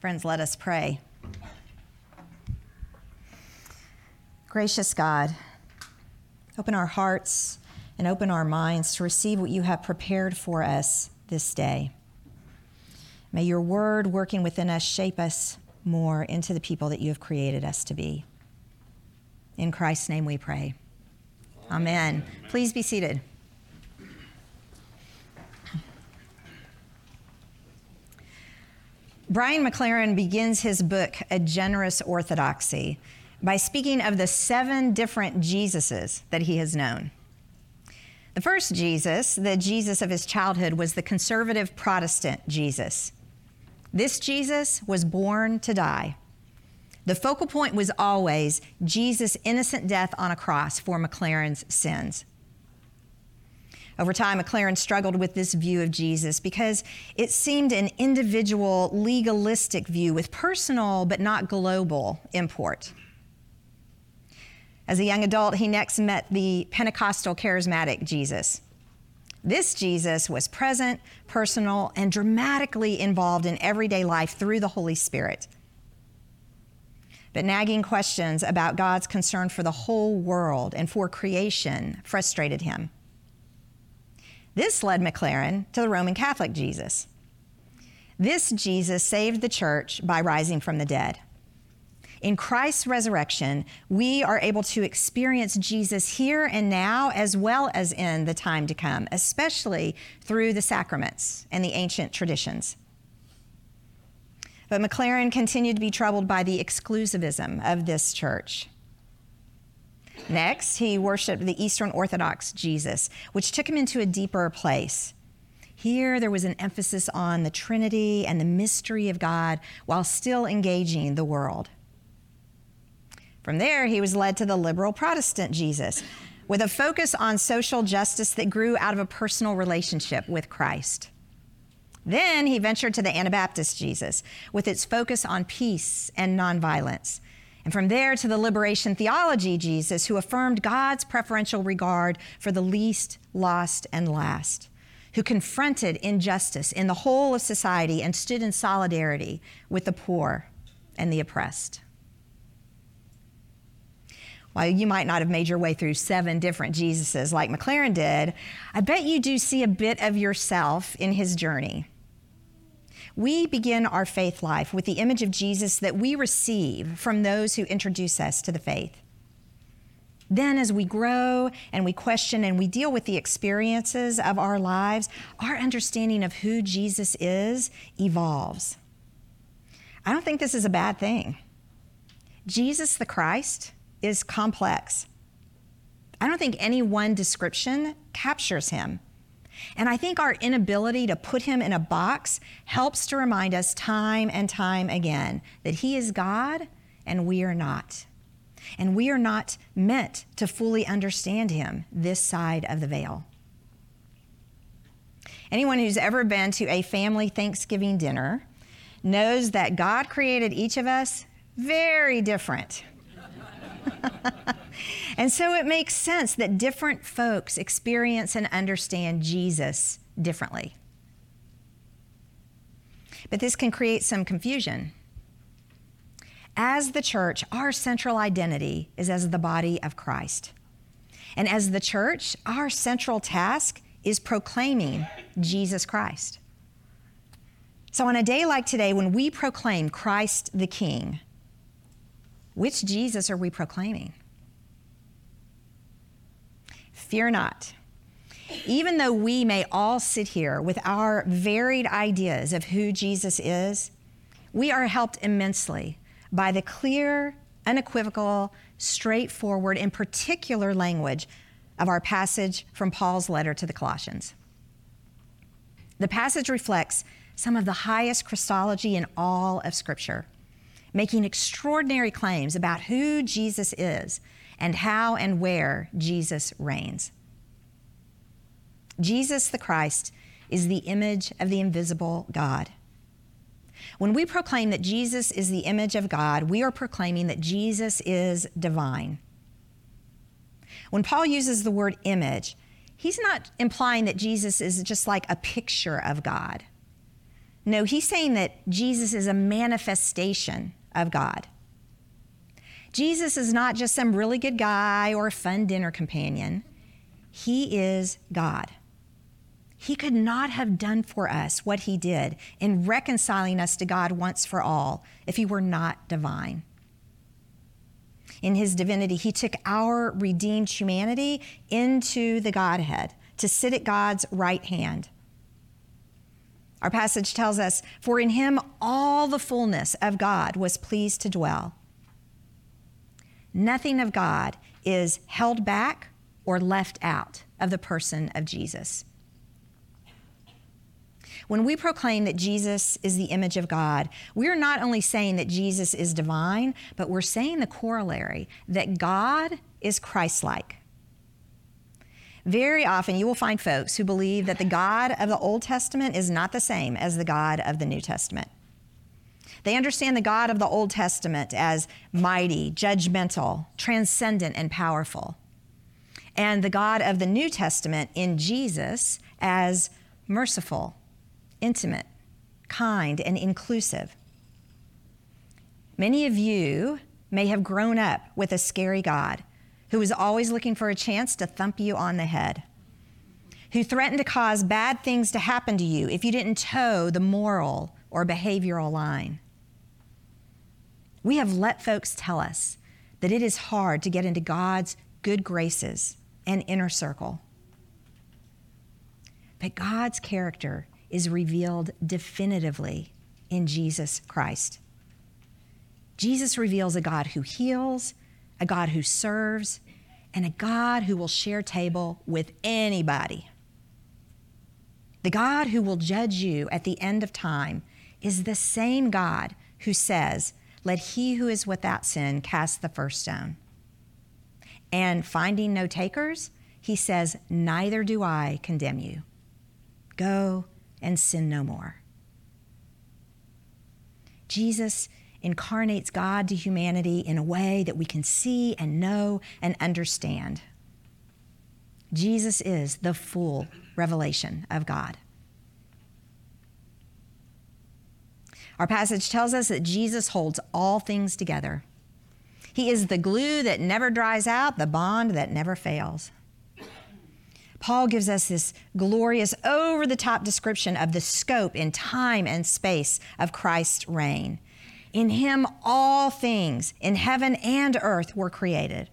Friends, let us pray. Gracious God, open our hearts and open our minds to receive what you have prepared for us this day. May your word working within us shape us more into the people that you have created us to be. In Christ's name we pray. Amen. Amen. Please be seated. Brian McLaren begins his book, A Generous Orthodoxy, by speaking of the seven different Jesuses that he has known. The first Jesus, the Jesus of his childhood, was the conservative Protestant Jesus. This Jesus was born to die. The focal point was always Jesus' innocent death on a cross for McLaren's sins. Over time, McLaren struggled with this view of Jesus because it seemed an individual, legalistic view with personal but not global import. As a young adult, he next met the Pentecostal charismatic Jesus. This Jesus was present, personal, and dramatically involved in everyday life through the Holy Spirit. But nagging questions about God's concern for the whole world and for creation frustrated him. This led McLaren to the Roman Catholic Jesus. This Jesus saved the church by rising from the dead. In Christ's resurrection, we are able to experience Jesus here and now as well as in the time to come, especially through the sacraments and the ancient traditions. But McLaren continued to be troubled by the exclusivism of this church. Next, he worshiped the Eastern Orthodox Jesus, which took him into a deeper place. Here, there was an emphasis on the Trinity and the mystery of God while still engaging the world. From there, he was led to the liberal Protestant Jesus with a focus on social justice that grew out of a personal relationship with Christ. Then he ventured to the Anabaptist Jesus with its focus on peace and nonviolence and from there to the liberation theology Jesus, who affirmed God's preferential regard for the least, lost, and last, who confronted injustice in the whole of society and stood in solidarity with the poor and the oppressed. While you might not have made your way through seven different Jesuses like McLaren did, I bet you do see a bit of yourself in his journey. We begin our faith life with the image of Jesus that we receive from those who introduce us to the faith. Then, as we grow and we question and we deal with the experiences of our lives, our understanding of who Jesus is evolves. I don't think this is a bad thing. Jesus the Christ is complex. I don't think any one description captures him. And I think our inability to put him in a box helps to remind us time and time again that he is God and we are not. And we are not meant to fully understand him this side of the veil. Anyone who's ever been to a family Thanksgiving dinner knows that God created each of us very different. And so it makes sense that different folks experience and understand Jesus differently. But this can create some confusion. As the church, our central identity is as the body of Christ. And as the church, our central task is proclaiming Jesus Christ. So, on a day like today, when we proclaim Christ the King, which Jesus are we proclaiming? Fear not. Even though we may all sit here with our varied ideas of who Jesus is, we are helped immensely by the clear, unequivocal, straightforward, and particular language of our passage from Paul's letter to the Colossians. The passage reflects some of the highest Christology in all of Scripture, making extraordinary claims about who Jesus is and how and where Jesus reigns. Jesus the Christ is the image of the invisible God. When we proclaim that Jesus is the image of God, we are proclaiming that Jesus is divine. When Paul uses the word image, he's not implying that Jesus is just like a picture of God. No, he's saying that Jesus is a manifestation of God. Jesus is not just some really good guy or fun dinner companion. He is God. He could not have done for us what he did in reconciling us to God once for all if he were not divine. In his divinity, he took our redeemed humanity into the Godhead to sit at God's right hand. Our passage tells us, For in him all the fullness of God was pleased to dwell. Nothing of God is held back or left out of the person of Jesus. When we proclaim that Jesus is the image of God, we are not only saying that Jesus is divine, but we're saying the corollary that God is Christ like. Very often, you will find folks who believe that the God of the Old Testament is not the same as the God of the New Testament. They understand the God of the Old Testament as mighty, judgmental, transcendent, and powerful. And the God of the New Testament in Jesus as merciful, intimate, kind, and inclusive. Many of you may have grown up with a scary God who was always looking for a chance to thump you on the head, who threatened to cause bad things to happen to you if you didn't toe the moral or behavioral line. We have let folks tell us that it is hard to get into God's good graces and inner circle. But God's character is revealed definitively in Jesus Christ. Jesus reveals a God who heals a God who serves, and a God who will share table with anybody. The God who will judge you at the end of time is the same God who says, Let he who is without sin cast the first stone. And finding no takers, he says, Neither do I condemn you. Go and sin no more. Jesus incarnates God to humanity in a way that we can see and know and understand. Jesus is the full revelation of God. Our passage tells us that Jesus holds all things together. He is the glue that never dries out, the bond that never fails. Paul gives us this glorious, over the top description of the scope in time and space of Christ's reign. In him, all things in heaven and earth were created.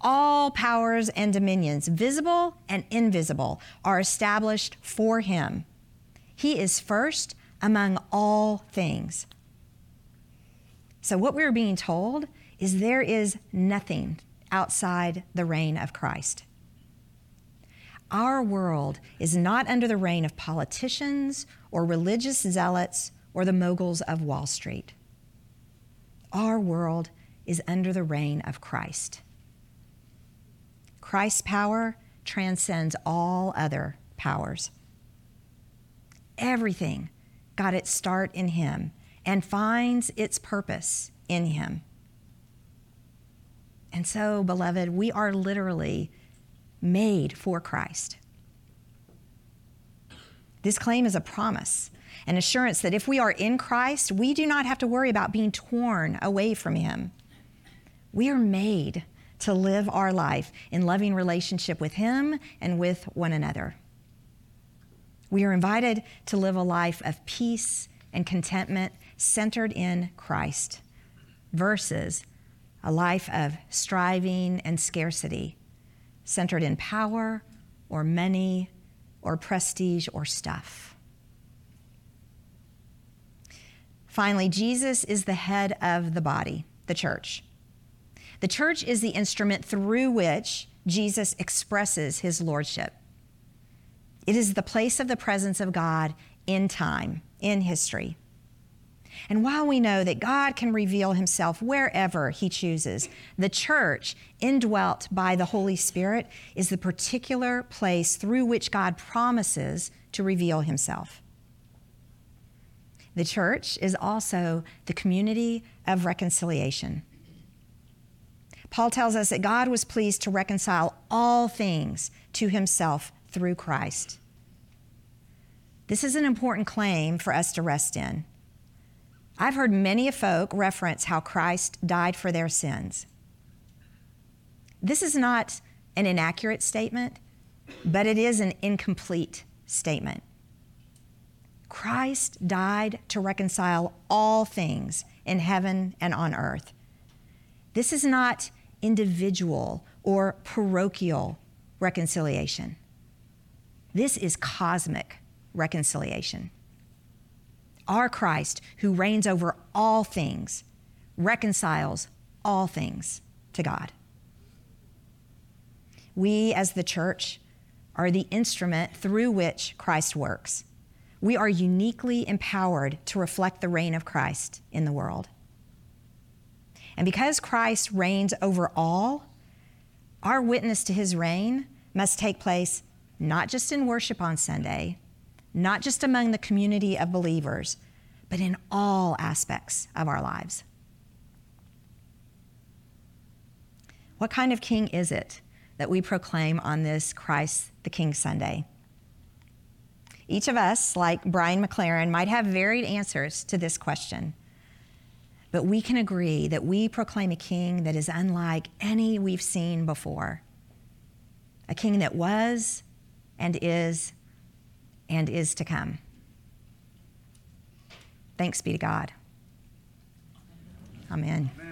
All powers and dominions, visible and invisible, are established for him. He is first among all things. So, what we're being told is there is nothing outside the reign of Christ. Our world is not under the reign of politicians or religious zealots or the moguls of Wall Street. Our world is under the reign of Christ. Christ's power transcends all other powers. Everything got its start in Him and finds its purpose in Him. And so, beloved, we are literally made for Christ. This claim is a promise an assurance that if we are in Christ, we do not have to worry about being torn away from Him. We are made to live our life in loving relationship with Him and with one another. We are invited to live a life of peace and contentment centered in Christ versus a life of striving and scarcity centered in power or money or prestige or stuff. Finally, Jesus is the head of the body, the church. The church is the instrument through which Jesus expresses his lordship. It is the place of the presence of God in time, in history. And while we know that God can reveal himself wherever he chooses, the church, indwelt by the Holy Spirit, is the particular place through which God promises to reveal himself. The church is also the community of reconciliation. Paul tells us that God was pleased to reconcile all things to himself through Christ. This is an important claim for us to rest in. I've heard many a folk reference how Christ died for their sins. This is not an inaccurate statement, but it is an incomplete statement. Christ died to reconcile all things in heaven and on earth. This is not individual or parochial reconciliation. This is cosmic reconciliation. Our Christ, who reigns over all things, reconciles all things to God. We, as the church, are the instrument through which Christ works. We are uniquely empowered to reflect the reign of Christ in the world. And because Christ reigns over all, our witness to his reign must take place not just in worship on Sunday, not just among the community of believers, but in all aspects of our lives. What kind of king is it that we proclaim on this Christ the King Sunday? Each of us, like Brian McLaren, might have varied answers to this question. But we can agree that we proclaim a king that is unlike any we've seen before. A king that was and is and is to come. Thanks be to God. Amen. Amen.